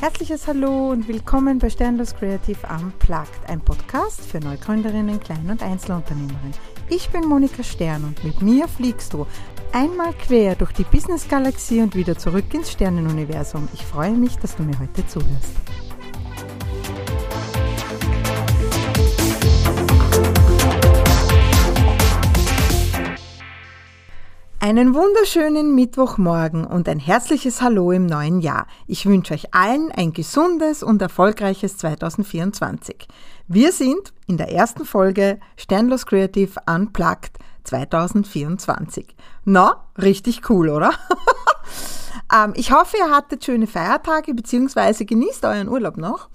Herzliches Hallo und willkommen bei Sternlos Creative Unplugged, ein Podcast für Neugründerinnen, Klein- und Einzelunternehmerinnen. Ich bin Monika Stern und mit mir fliegst du einmal quer durch die Business-Galaxie und wieder zurück ins Sternenuniversum. Ich freue mich, dass du mir heute zuhörst. Einen wunderschönen Mittwochmorgen und ein herzliches Hallo im neuen Jahr. Ich wünsche euch allen ein gesundes und erfolgreiches 2024. Wir sind in der ersten Folge Sternlos Creative Unplugged 2024. Na, richtig cool, oder? ähm, ich hoffe, ihr hattet schöne Feiertage bzw. genießt euren Urlaub noch.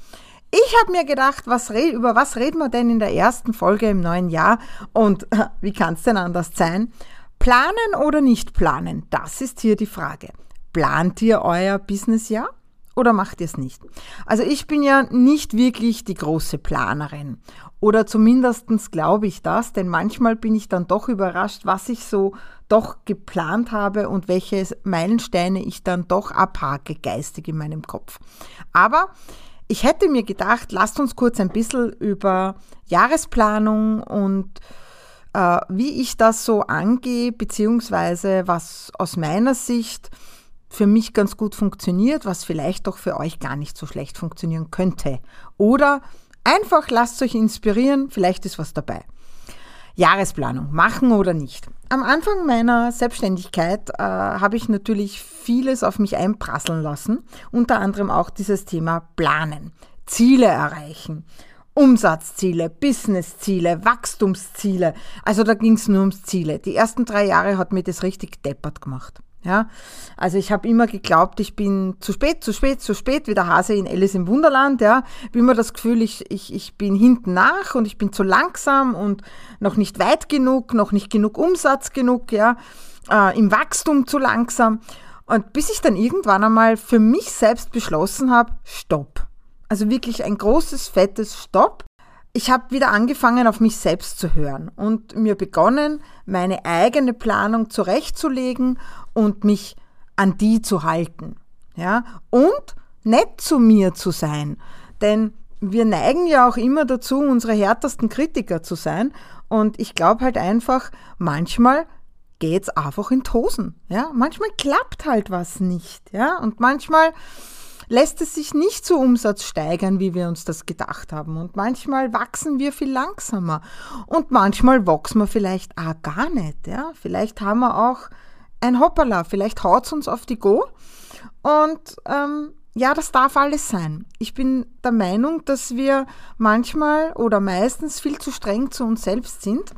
Ich habe mir gedacht, was über was reden wir denn in der ersten Folge im neuen Jahr? Und wie kann es denn anders sein? Planen oder nicht planen? Das ist hier die Frage. Plant ihr euer Businessjahr oder macht ihr es nicht? Also ich bin ja nicht wirklich die große Planerin. Oder zumindest glaube ich das, denn manchmal bin ich dann doch überrascht, was ich so doch geplant habe und welche Meilensteine ich dann doch abhake geistig in meinem Kopf. Aber ich hätte mir gedacht, lasst uns kurz ein bisschen über Jahresplanung und wie ich das so angehe, beziehungsweise was aus meiner Sicht für mich ganz gut funktioniert, was vielleicht doch für euch gar nicht so schlecht funktionieren könnte. Oder einfach lasst euch inspirieren, vielleicht ist was dabei. Jahresplanung, machen oder nicht. Am Anfang meiner Selbstständigkeit äh, habe ich natürlich vieles auf mich einprasseln lassen, unter anderem auch dieses Thema Planen, Ziele erreichen Umsatzziele, Businessziele, Wachstumsziele. Also da ging es nur ums Ziele. Die ersten drei Jahre hat mir das richtig deppert gemacht. Ja, also ich habe immer geglaubt, ich bin zu spät, zu spät, zu spät, wie der Hase in Alice im Wunderland. Ja, habe immer das Gefühl, ich, ich, ich bin hinten nach und ich bin zu langsam und noch nicht weit genug, noch nicht genug Umsatz genug, ja, äh, im Wachstum zu langsam. Und bis ich dann irgendwann einmal für mich selbst beschlossen habe, stopp. Also wirklich ein großes, fettes Stopp. Ich habe wieder angefangen, auf mich selbst zu hören und mir begonnen, meine eigene Planung zurechtzulegen und mich an die zu halten. Ja? Und nett zu mir zu sein. Denn wir neigen ja auch immer dazu, unsere härtesten Kritiker zu sein. Und ich glaube halt einfach, manchmal geht's einfach in Hosen. Ja? Manchmal klappt halt was nicht. Ja? Und manchmal lässt es sich nicht so Umsatz steigern, wie wir uns das gedacht haben. Und manchmal wachsen wir viel langsamer. Und manchmal wachsen wir vielleicht auch gar nicht. Ja? Vielleicht haben wir auch ein Hoppala, vielleicht haut es uns auf die Go. Und ähm, ja, das darf alles sein. Ich bin der Meinung, dass wir manchmal oder meistens viel zu streng zu uns selbst sind.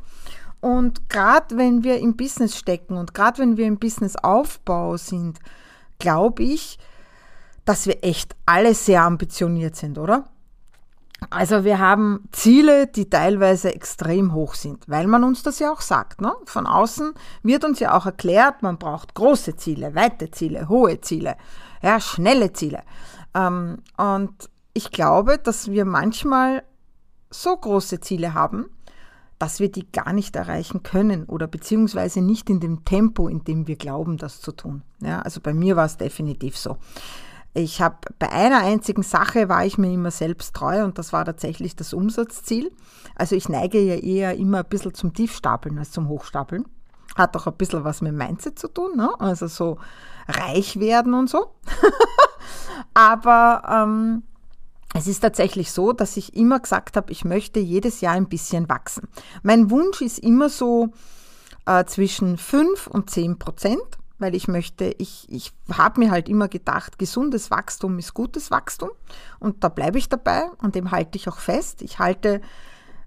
Und gerade wenn wir im Business stecken und gerade wenn wir im Businessaufbau sind, glaube ich, dass wir echt alle sehr ambitioniert sind, oder? Also wir haben Ziele, die teilweise extrem hoch sind, weil man uns das ja auch sagt. Ne? Von außen wird uns ja auch erklärt, man braucht große Ziele, weite Ziele, hohe Ziele, ja, schnelle Ziele. Ähm, und ich glaube, dass wir manchmal so große Ziele haben, dass wir die gar nicht erreichen können oder beziehungsweise nicht in dem Tempo, in dem wir glauben, das zu tun. Ja, also bei mir war es definitiv so. Ich habe bei einer einzigen Sache war ich mir immer selbst treu und das war tatsächlich das Umsatzziel. Also ich neige ja eher immer ein bisschen zum Tiefstapeln als zum Hochstapeln. Hat auch ein bisschen was mit Mindset zu tun, ne? also so reich werden und so. Aber ähm, es ist tatsächlich so, dass ich immer gesagt habe, ich möchte jedes Jahr ein bisschen wachsen. Mein Wunsch ist immer so äh, zwischen 5 und 10 Prozent weil ich möchte, ich, ich habe mir halt immer gedacht, gesundes Wachstum ist gutes Wachstum und da bleibe ich dabei und dem halte ich auch fest. Ich halte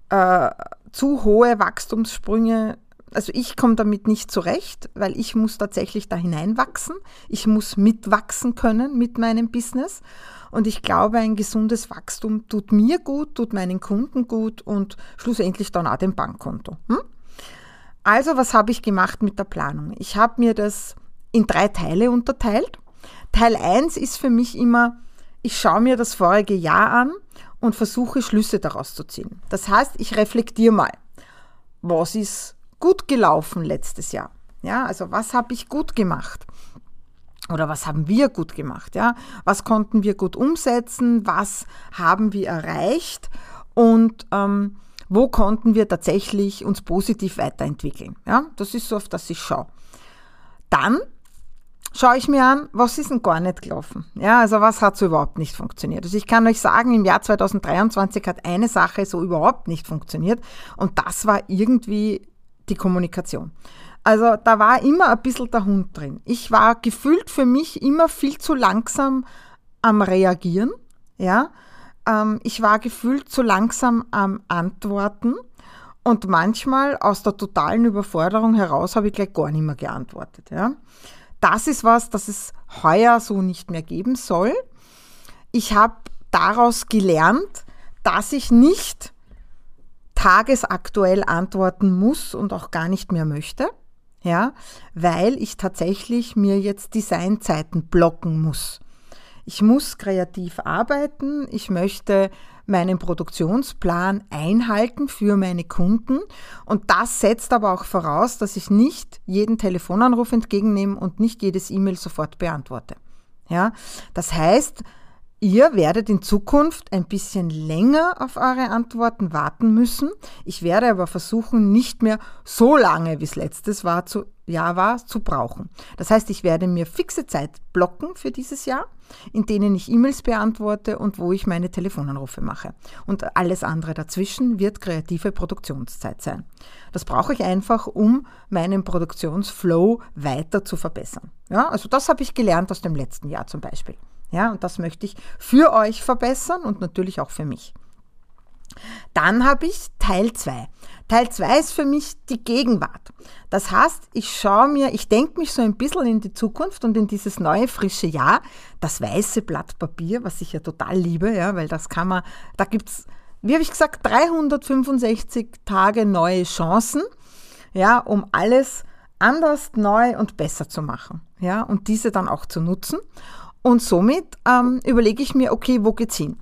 äh, zu hohe Wachstumssprünge, also ich komme damit nicht zurecht, weil ich muss tatsächlich da hineinwachsen. Ich muss mitwachsen können mit meinem Business und ich glaube, ein gesundes Wachstum tut mir gut, tut meinen Kunden gut und schlussendlich dann auch dem Bankkonto. Hm? Also, was habe ich gemacht mit der Planung? Ich habe mir das in drei Teile unterteilt. Teil 1 ist für mich immer, ich schaue mir das vorige Jahr an und versuche Schlüsse daraus zu ziehen. Das heißt, ich reflektiere mal, was ist gut gelaufen letztes Jahr? Ja, also was habe ich gut gemacht? oder was haben wir gut gemacht, ja? Was konnten wir gut umsetzen? Was haben wir erreicht? Und ähm, wo konnten wir tatsächlich uns positiv weiterentwickeln? Ja, das ist so, auf das ich schaue. Dann schaue ich mir an, was ist denn gar nicht gelaufen? Ja, also was hat so überhaupt nicht funktioniert? Also ich kann euch sagen, im Jahr 2023 hat eine Sache so überhaupt nicht funktioniert und das war irgendwie die Kommunikation. Also da war immer ein bisschen der Hund drin. Ich war gefühlt für mich immer viel zu langsam am Reagieren. Ja, ähm, ich war gefühlt zu langsam am Antworten. Und manchmal aus der totalen Überforderung heraus habe ich gleich gar nicht mehr geantwortet. Ja. Das ist was, das es heuer so nicht mehr geben soll. Ich habe daraus gelernt, dass ich nicht tagesaktuell antworten muss und auch gar nicht mehr möchte ja, weil ich tatsächlich mir jetzt Designzeiten blocken muss. Ich muss kreativ arbeiten, ich möchte meinen Produktionsplan einhalten für meine Kunden und das setzt aber auch voraus, dass ich nicht jeden Telefonanruf entgegennehme und nicht jedes E-Mail sofort beantworte. Ja, das heißt, Ihr werdet in Zukunft ein bisschen länger auf eure Antworten warten müssen. Ich werde aber versuchen, nicht mehr so lange, wie es letztes war, zu, Jahr war, zu brauchen. Das heißt, ich werde mir fixe Zeit blocken für dieses Jahr, in denen ich E-Mails beantworte und wo ich meine Telefonanrufe mache. Und alles andere dazwischen wird kreative Produktionszeit sein. Das brauche ich einfach, um meinen Produktionsflow weiter zu verbessern. Ja, also das habe ich gelernt aus dem letzten Jahr zum Beispiel. Ja, und das möchte ich für euch verbessern und natürlich auch für mich. Dann habe ich Teil 2. Teil 2 ist für mich die Gegenwart. Das heißt, ich schaue mir, ich denke mich so ein bisschen in die Zukunft und in dieses neue frische Jahr, das weiße Blatt Papier, was ich ja total liebe, ja, weil das kann man, da gibt es, wie habe ich gesagt, 365 Tage neue Chancen, ja, um alles anders, neu und besser zu machen, ja, und diese dann auch zu nutzen. Und somit ähm, überlege ich mir, okay, wo geht's hin?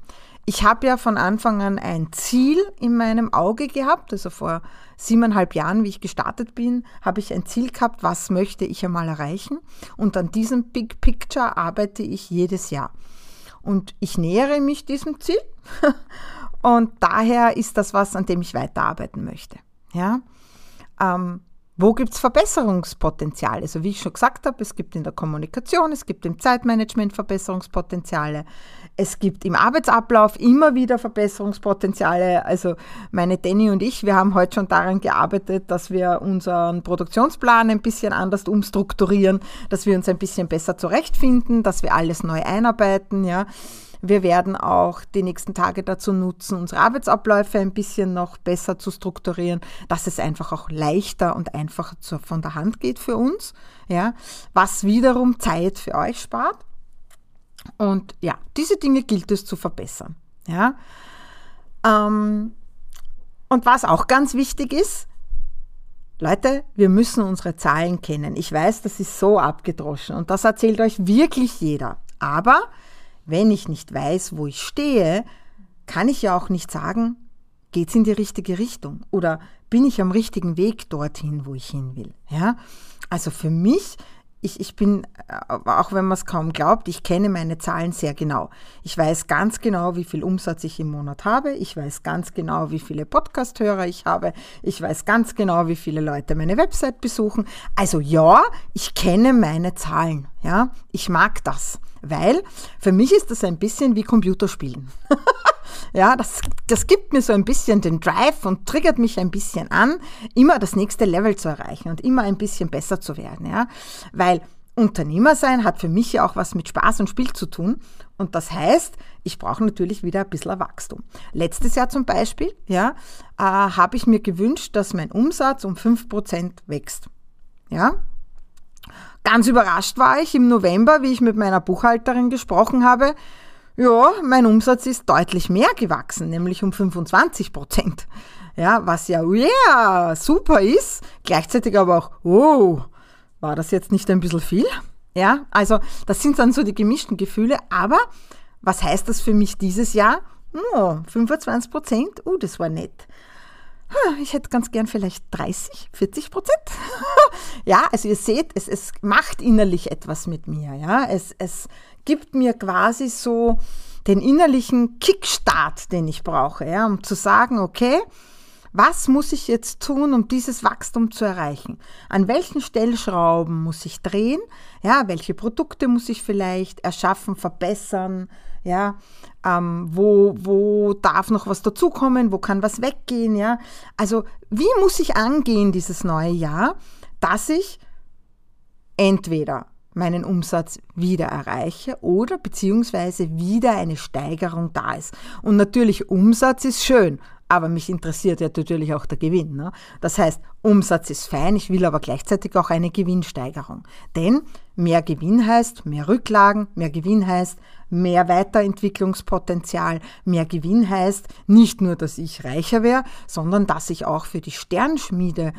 Ich habe ja von Anfang an ein Ziel in meinem Auge gehabt. Also vor siebeneinhalb Jahren, wie ich gestartet bin, habe ich ein Ziel gehabt, was möchte ich einmal erreichen. Und an diesem Big Picture arbeite ich jedes Jahr. Und ich nähere mich diesem Ziel. Und daher ist das was, an dem ich weiterarbeiten möchte. Ja. Ähm, wo gibt es Verbesserungspotenziale? Also wie ich schon gesagt habe, es gibt in der Kommunikation, es gibt im Zeitmanagement Verbesserungspotenziale, es gibt im Arbeitsablauf immer wieder Verbesserungspotenziale. Also meine Danny und ich, wir haben heute schon daran gearbeitet, dass wir unseren Produktionsplan ein bisschen anders umstrukturieren, dass wir uns ein bisschen besser zurechtfinden, dass wir alles neu einarbeiten, ja. Wir werden auch die nächsten Tage dazu nutzen, unsere Arbeitsabläufe ein bisschen noch besser zu strukturieren, dass es einfach auch leichter und einfacher von der Hand geht für uns, ja, was wiederum Zeit für euch spart. Und ja, diese Dinge gilt es zu verbessern. Ja. Ähm, und was auch ganz wichtig ist, Leute, wir müssen unsere Zahlen kennen. Ich weiß, das ist so abgedroschen und das erzählt euch wirklich jeder. Aber wenn ich nicht weiß, wo ich stehe, kann ich ja auch nicht sagen, geht's in die richtige Richtung oder bin ich am richtigen Weg dorthin, wo ich hin will. Ja? Also für mich ich, ich bin, äh, auch wenn man es kaum glaubt, ich kenne meine Zahlen sehr genau. Ich weiß ganz genau, wie viel Umsatz ich im Monat habe. Ich weiß ganz genau, wie viele Podcast-Hörer ich habe. Ich weiß ganz genau, wie viele Leute meine Website besuchen. Also ja, ich kenne meine Zahlen. Ja, ich mag das, weil für mich ist das ein bisschen wie Computerspielen. Ja, das, das gibt mir so ein bisschen den Drive und triggert mich ein bisschen an, immer das nächste Level zu erreichen und immer ein bisschen besser zu werden. Ja, weil Unternehmer sein hat für mich ja auch was mit Spaß und Spiel zu tun. Und das heißt, ich brauche natürlich wieder ein bisschen Wachstum. Letztes Jahr zum Beispiel, ja, äh, habe ich mir gewünscht, dass mein Umsatz um 5% wächst. Ja, Ganz überrascht war ich im November, wie ich mit meiner Buchhalterin gesprochen habe. Ja, mein Umsatz ist deutlich mehr gewachsen, nämlich um 25 Prozent. Ja, was ja, yeah, super ist, gleichzeitig aber auch, oh, war das jetzt nicht ein bisschen viel? Ja, also das sind dann so die gemischten Gefühle, aber was heißt das für mich dieses Jahr? Oh, 25 Prozent, oh, das war nett. Ich hätte ganz gern vielleicht 30, 40 Prozent. ja, also ihr seht, es, es macht innerlich etwas mit mir. Ja, es, es gibt mir quasi so den innerlichen Kickstart, den ich brauche, ja, um zu sagen, okay, was muss ich jetzt tun, um dieses Wachstum zu erreichen? An welchen Stellschrauben muss ich drehen? Ja, welche Produkte muss ich vielleicht erschaffen, verbessern? Ja, ähm, wo, wo darf noch was dazukommen? Wo kann was weggehen? Ja, also wie muss ich angehen dieses neue Jahr, dass ich entweder meinen Umsatz wieder erreiche oder beziehungsweise wieder eine Steigerung da ist. Und natürlich Umsatz ist schön, aber mich interessiert ja natürlich auch der Gewinn. Ne? Das heißt, Umsatz ist fein, ich will aber gleichzeitig auch eine Gewinnsteigerung. Denn mehr Gewinn heißt mehr Rücklagen, mehr Gewinn heißt mehr Weiterentwicklungspotenzial, mehr Gewinn heißt nicht nur, dass ich reicher wäre, sondern dass ich auch für die Sternschmiede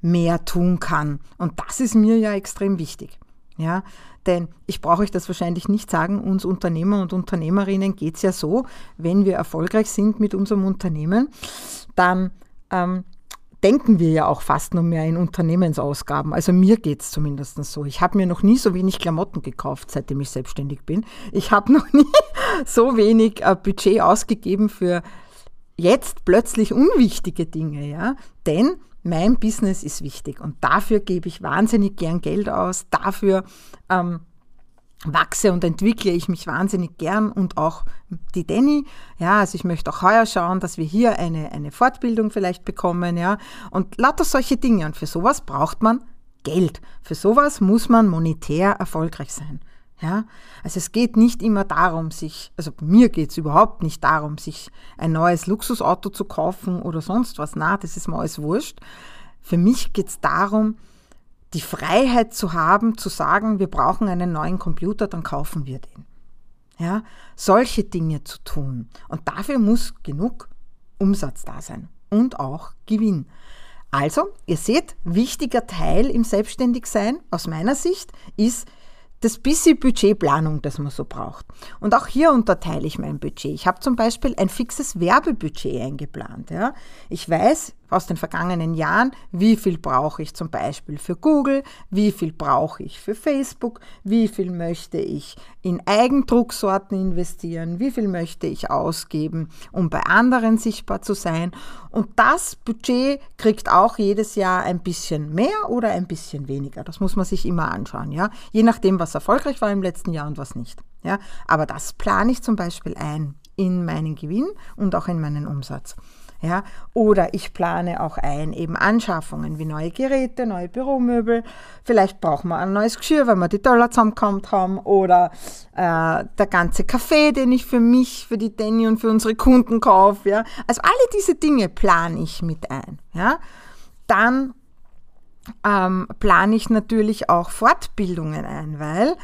mehr tun kann. Und das ist mir ja extrem wichtig. Ja, denn ich brauche euch das wahrscheinlich nicht sagen, uns Unternehmer und Unternehmerinnen geht es ja so, wenn wir erfolgreich sind mit unserem Unternehmen, dann ähm, denken wir ja auch fast nur mehr in Unternehmensausgaben. Also mir geht es zumindest so. Ich habe mir noch nie so wenig Klamotten gekauft, seitdem ich selbstständig bin. Ich habe noch nie so wenig äh, Budget ausgegeben für jetzt plötzlich unwichtige Dinge, ja. Denn mein Business ist wichtig und dafür gebe ich wahnsinnig gern Geld aus, dafür ähm, wachse und entwickle ich mich wahnsinnig gern und auch die Danny. Ja, also ich möchte auch heuer schauen, dass wir hier eine, eine Fortbildung vielleicht bekommen, ja, und lauter solche Dinge. Und für sowas braucht man Geld. Für sowas muss man monetär erfolgreich sein. Ja, also es geht nicht immer darum, sich, also mir geht es überhaupt nicht darum, sich ein neues Luxusauto zu kaufen oder sonst was. Na, das ist mir alles wurscht. Für mich geht es darum, die Freiheit zu haben, zu sagen, wir brauchen einen neuen Computer, dann kaufen wir den. Ja, solche Dinge zu tun. Und dafür muss genug Umsatz da sein und auch Gewinn. Also, ihr seht, wichtiger Teil im Selbstständigsein aus meiner Sicht ist das bisschen Budgetplanung, das man so braucht. Und auch hier unterteile ich mein Budget. Ich habe zum Beispiel ein fixes Werbebudget eingeplant. Ja. Ich weiß, aus den vergangenen Jahren, wie viel brauche ich zum Beispiel für Google, wie viel brauche ich für Facebook, wie viel möchte ich in Eigendrucksorten investieren, wie viel möchte ich ausgeben, um bei anderen sichtbar zu sein. Und das Budget kriegt auch jedes Jahr ein bisschen mehr oder ein bisschen weniger. Das muss man sich immer anschauen, ja, je nachdem, was erfolgreich war im letzten Jahr und was nicht. Ja, aber das plane ich zum Beispiel ein in meinen Gewinn und auch in meinen Umsatz. Ja, oder ich plane auch ein, eben Anschaffungen wie neue Geräte, neue Büromöbel. Vielleicht brauchen wir ein neues Geschirr, wenn wir die Dollar zusammenkommt haben. Oder äh, der ganze Kaffee, den ich für mich, für die Danny und für unsere Kunden kaufe. Ja. Also alle diese Dinge plane ich mit ein. Ja. Dann ähm, plane ich natürlich auch Fortbildungen ein, weil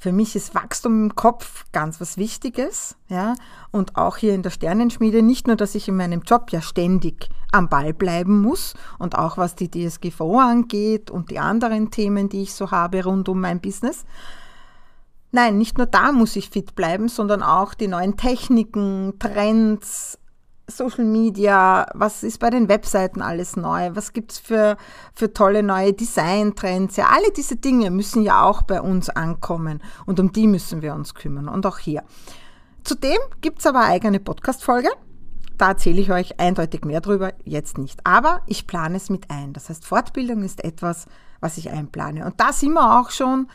für mich ist Wachstum im Kopf ganz was Wichtiges, ja. Und auch hier in der Sternenschmiede, nicht nur, dass ich in meinem Job ja ständig am Ball bleiben muss und auch was die DSGVO angeht und die anderen Themen, die ich so habe rund um mein Business. Nein, nicht nur da muss ich fit bleiben, sondern auch die neuen Techniken, Trends, Social Media, was ist bei den Webseiten alles neu, was gibt es für, für tolle neue Design-Trends. Ja, alle diese Dinge müssen ja auch bei uns ankommen und um die müssen wir uns kümmern und auch hier. Zudem gibt es aber eine eigene Podcast-Folge. Da erzähle ich euch eindeutig mehr drüber, jetzt nicht. Aber ich plane es mit ein. Das heißt, Fortbildung ist etwas, was ich einplane. Und da sind wir auch schon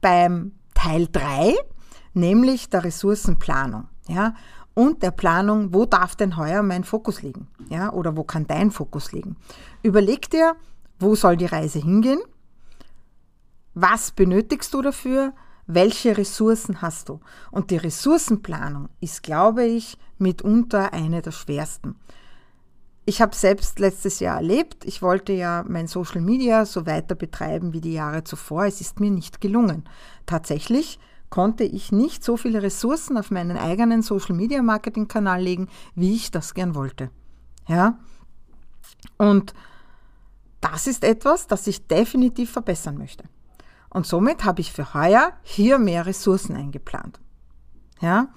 beim Teil 3, nämlich der Ressourcenplanung. Ja, und der Planung, wo darf denn heuer mein Fokus liegen? Ja, oder wo kann dein Fokus liegen? Überleg dir, wo soll die Reise hingehen? Was benötigst du dafür? Welche Ressourcen hast du? Und die Ressourcenplanung ist, glaube ich, mitunter eine der schwersten. Ich habe selbst letztes Jahr erlebt, ich wollte ja mein Social Media so weiter betreiben wie die Jahre zuvor. Es ist mir nicht gelungen. Tatsächlich konnte ich nicht so viele Ressourcen auf meinen eigenen Social Media Marketing Kanal legen, wie ich das gern wollte. Ja? Und das ist etwas, das ich definitiv verbessern möchte. Und somit habe ich für heuer hier mehr Ressourcen eingeplant. Ja?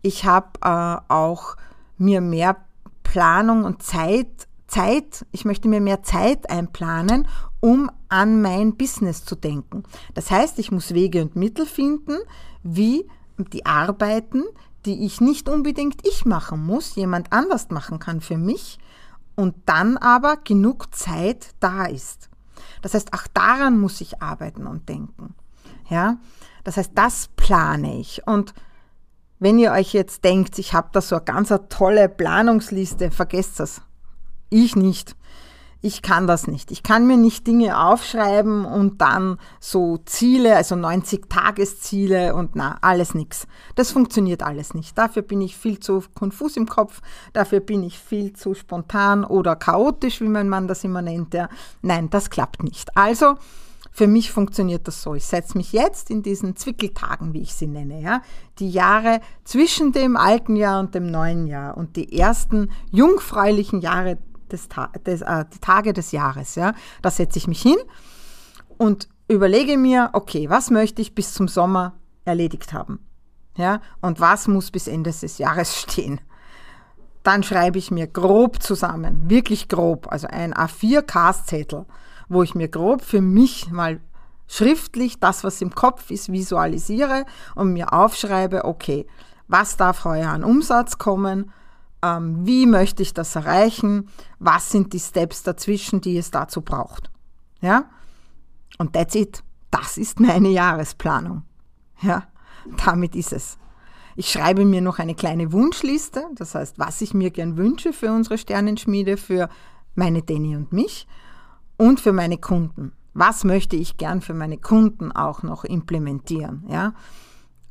Ich habe äh, auch mir mehr Planung und Zeit Zeit, ich möchte mir mehr Zeit einplanen, um an mein Business zu denken. Das heißt, ich muss Wege und Mittel finden, wie die Arbeiten, die ich nicht unbedingt ich machen muss, jemand anders machen kann für mich und dann aber genug Zeit da ist. Das heißt, auch daran muss ich arbeiten und denken. Ja, das heißt, das plane ich und wenn ihr euch jetzt denkt, ich habe da so eine ganz tolle Planungsliste, vergesst das. Ich nicht. Ich kann das nicht. Ich kann mir nicht Dinge aufschreiben und dann so Ziele, also 90 Tagesziele und na, alles nix. Das funktioniert alles nicht. Dafür bin ich viel zu konfus im Kopf, dafür bin ich viel zu spontan oder chaotisch, wie mein Mann das immer nennt. Ja. Nein, das klappt nicht. Also, für mich funktioniert das so. Ich setze mich jetzt in diesen Zwickeltagen, wie ich sie nenne, ja, die Jahre zwischen dem alten Jahr und dem neuen Jahr und die ersten jungfräulichen Jahre des, des äh, die Tage des Jahres, ja. Da setze ich mich hin und überlege mir, okay, was möchte ich bis zum Sommer erledigt haben? Ja, und was muss bis Ende des Jahres stehen? Dann schreibe ich mir grob zusammen, wirklich grob, also ein A4-Cast-Zettel wo ich mir grob für mich mal schriftlich das, was im Kopf ist, visualisiere und mir aufschreibe, okay, was darf heuer an Umsatz kommen, ähm, wie möchte ich das erreichen, was sind die Steps dazwischen, die es dazu braucht. Ja? Und that's it. Das ist meine Jahresplanung. Ja, damit ist es. Ich schreibe mir noch eine kleine Wunschliste, das heißt, was ich mir gern wünsche für unsere Sternenschmiede, für meine Danny und mich und für meine Kunden. Was möchte ich gern für meine Kunden auch noch implementieren? Ja?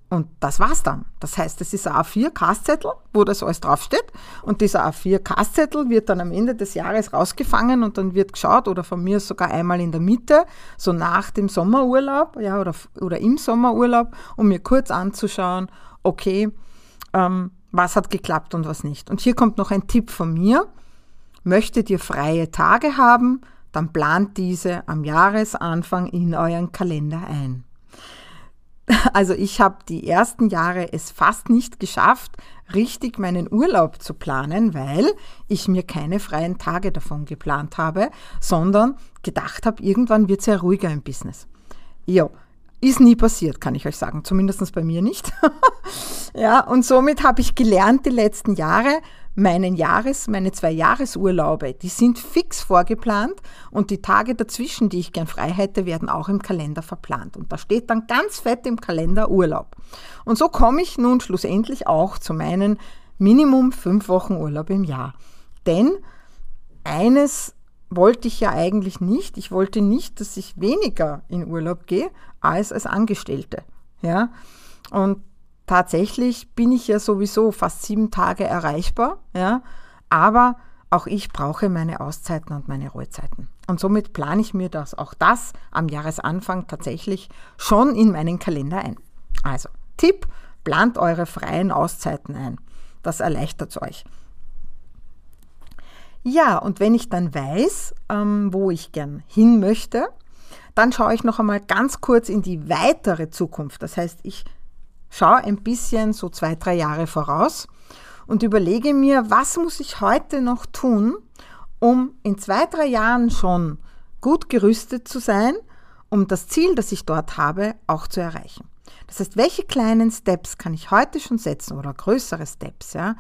Und das war's dann. Das heißt, es ist ein A4-Kastzettel, wo das alles draufsteht. Und dieser A4-Kastzettel wird dann am Ende des Jahres rausgefangen und dann wird geschaut, oder von mir sogar einmal in der Mitte, so nach dem Sommerurlaub, ja, oder, oder im Sommerurlaub, um mir kurz anzuschauen, okay, ähm, was hat geklappt und was nicht. Und hier kommt noch ein Tipp von mir. Möchtet ihr freie Tage haben, dann plant diese am Jahresanfang in euren Kalender ein. Also ich habe die ersten Jahre es fast nicht geschafft, richtig meinen Urlaub zu planen, weil ich mir keine freien Tage davon geplant habe, sondern gedacht habe, irgendwann wird es ja ruhiger im Business. Jo, ist nie passiert, kann ich euch sagen, zumindest bei mir nicht. ja, und somit habe ich gelernt die letzten Jahre, meinen Jahres, meine zwei Jahresurlaube, die sind fix vorgeplant und die Tage dazwischen, die ich gern frei hätte, werden auch im Kalender verplant. Und da steht dann ganz fett im Kalender Urlaub. Und so komme ich nun schlussendlich auch zu meinen Minimum fünf Wochen Urlaub im Jahr. Denn eines wollte ich ja eigentlich nicht. Ich wollte nicht, dass ich weniger in Urlaub gehe als als Angestellte. Ja? Und tatsächlich bin ich ja sowieso fast sieben Tage erreichbar, ja, aber auch ich brauche meine Auszeiten und meine Ruhezeiten. Und somit plane ich mir das auch das am Jahresanfang tatsächlich schon in meinen Kalender ein. Also, Tipp, plant eure freien Auszeiten ein. Das erleichtert es euch. Ja, und wenn ich dann weiß, ähm, wo ich gern hin möchte, dann schaue ich noch einmal ganz kurz in die weitere Zukunft. Das heißt, ich schaue ein bisschen so zwei, drei Jahre voraus und überlege mir, was muss ich heute noch tun, um in zwei, drei Jahren schon gut gerüstet zu sein, um das Ziel, das ich dort habe, auch zu erreichen. Das heißt, welche kleinen Steps kann ich heute schon setzen oder größere Steps, ja,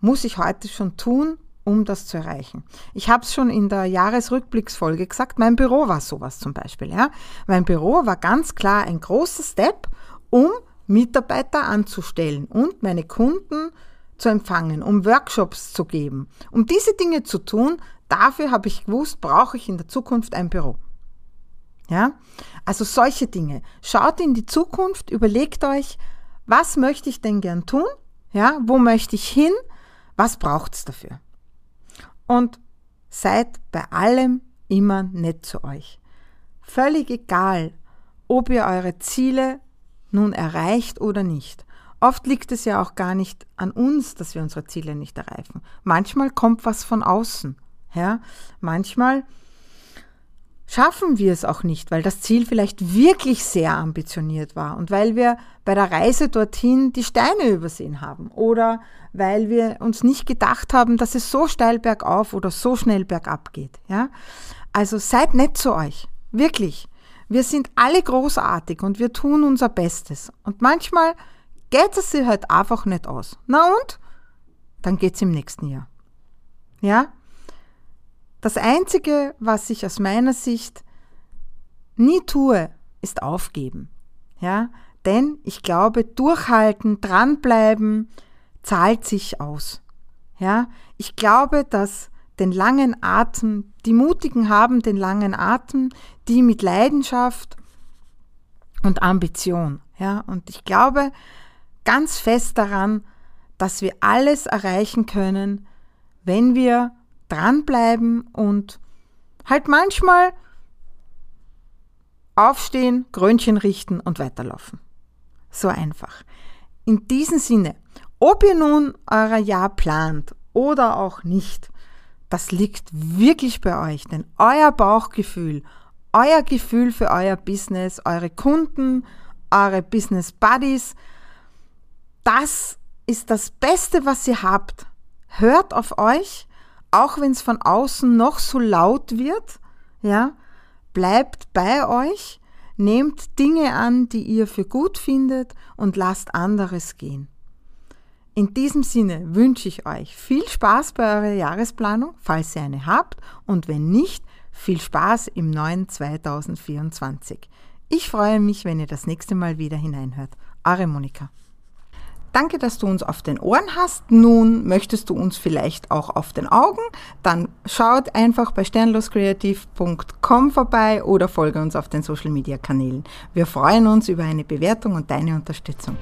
muss ich heute schon tun, um das zu erreichen. Ich habe es schon in der Jahresrückblicksfolge gesagt, mein Büro war sowas zum Beispiel. Ja. Mein Büro war ganz klar ein großer Step, um Mitarbeiter anzustellen und meine Kunden zu empfangen, um Workshops zu geben. Um diese Dinge zu tun, dafür habe ich gewusst, brauche ich in der Zukunft ein Büro. Ja? Also solche Dinge. Schaut in die Zukunft, überlegt euch, was möchte ich denn gern tun? Ja, wo möchte ich hin? Was braucht es dafür? Und seid bei allem immer nett zu euch. Völlig egal, ob ihr eure Ziele nun erreicht oder nicht. Oft liegt es ja auch gar nicht an uns, dass wir unsere Ziele nicht erreichen. Manchmal kommt was von außen. Ja? Manchmal schaffen wir es auch nicht, weil das Ziel vielleicht wirklich sehr ambitioniert war und weil wir bei der Reise dorthin die Steine übersehen haben oder weil wir uns nicht gedacht haben, dass es so steil bergauf oder so schnell bergab geht. Ja? Also seid nett zu euch, wirklich. Wir sind alle großartig und wir tun unser Bestes. Und manchmal geht es sich halt einfach nicht aus. Na und? Dann geht es im nächsten Jahr. Ja? Das Einzige, was ich aus meiner Sicht nie tue, ist aufgeben. Ja? Denn ich glaube, durchhalten, dranbleiben, zahlt sich aus. Ja? Ich glaube, dass den langen Atem, die Mutigen haben den langen Atem, die mit Leidenschaft und Ambition. Ja? Und ich glaube ganz fest daran, dass wir alles erreichen können, wenn wir dranbleiben und halt manchmal aufstehen, Krönchen richten und weiterlaufen. So einfach. In diesem Sinne, ob ihr nun euer Jahr plant oder auch nicht, das liegt wirklich bei euch, denn euer Bauchgefühl, euer Gefühl für euer Business, eure Kunden, eure Business Buddies, das ist das Beste, was ihr habt. Hört auf euch auch wenn es von außen noch so laut wird, ja, bleibt bei euch, nehmt Dinge an, die ihr für gut findet und lasst anderes gehen. In diesem Sinne wünsche ich euch viel Spaß bei eurer Jahresplanung, falls ihr eine habt, und wenn nicht, viel Spaß im neuen 2024. Ich freue mich, wenn ihr das nächste Mal wieder hineinhört. Eure Monika. Danke, dass du uns auf den Ohren hast. Nun möchtest du uns vielleicht auch auf den Augen. Dann schaut einfach bei sternloskreativ.com vorbei oder folge uns auf den Social Media Kanälen. Wir freuen uns über eine Bewertung und deine Unterstützung.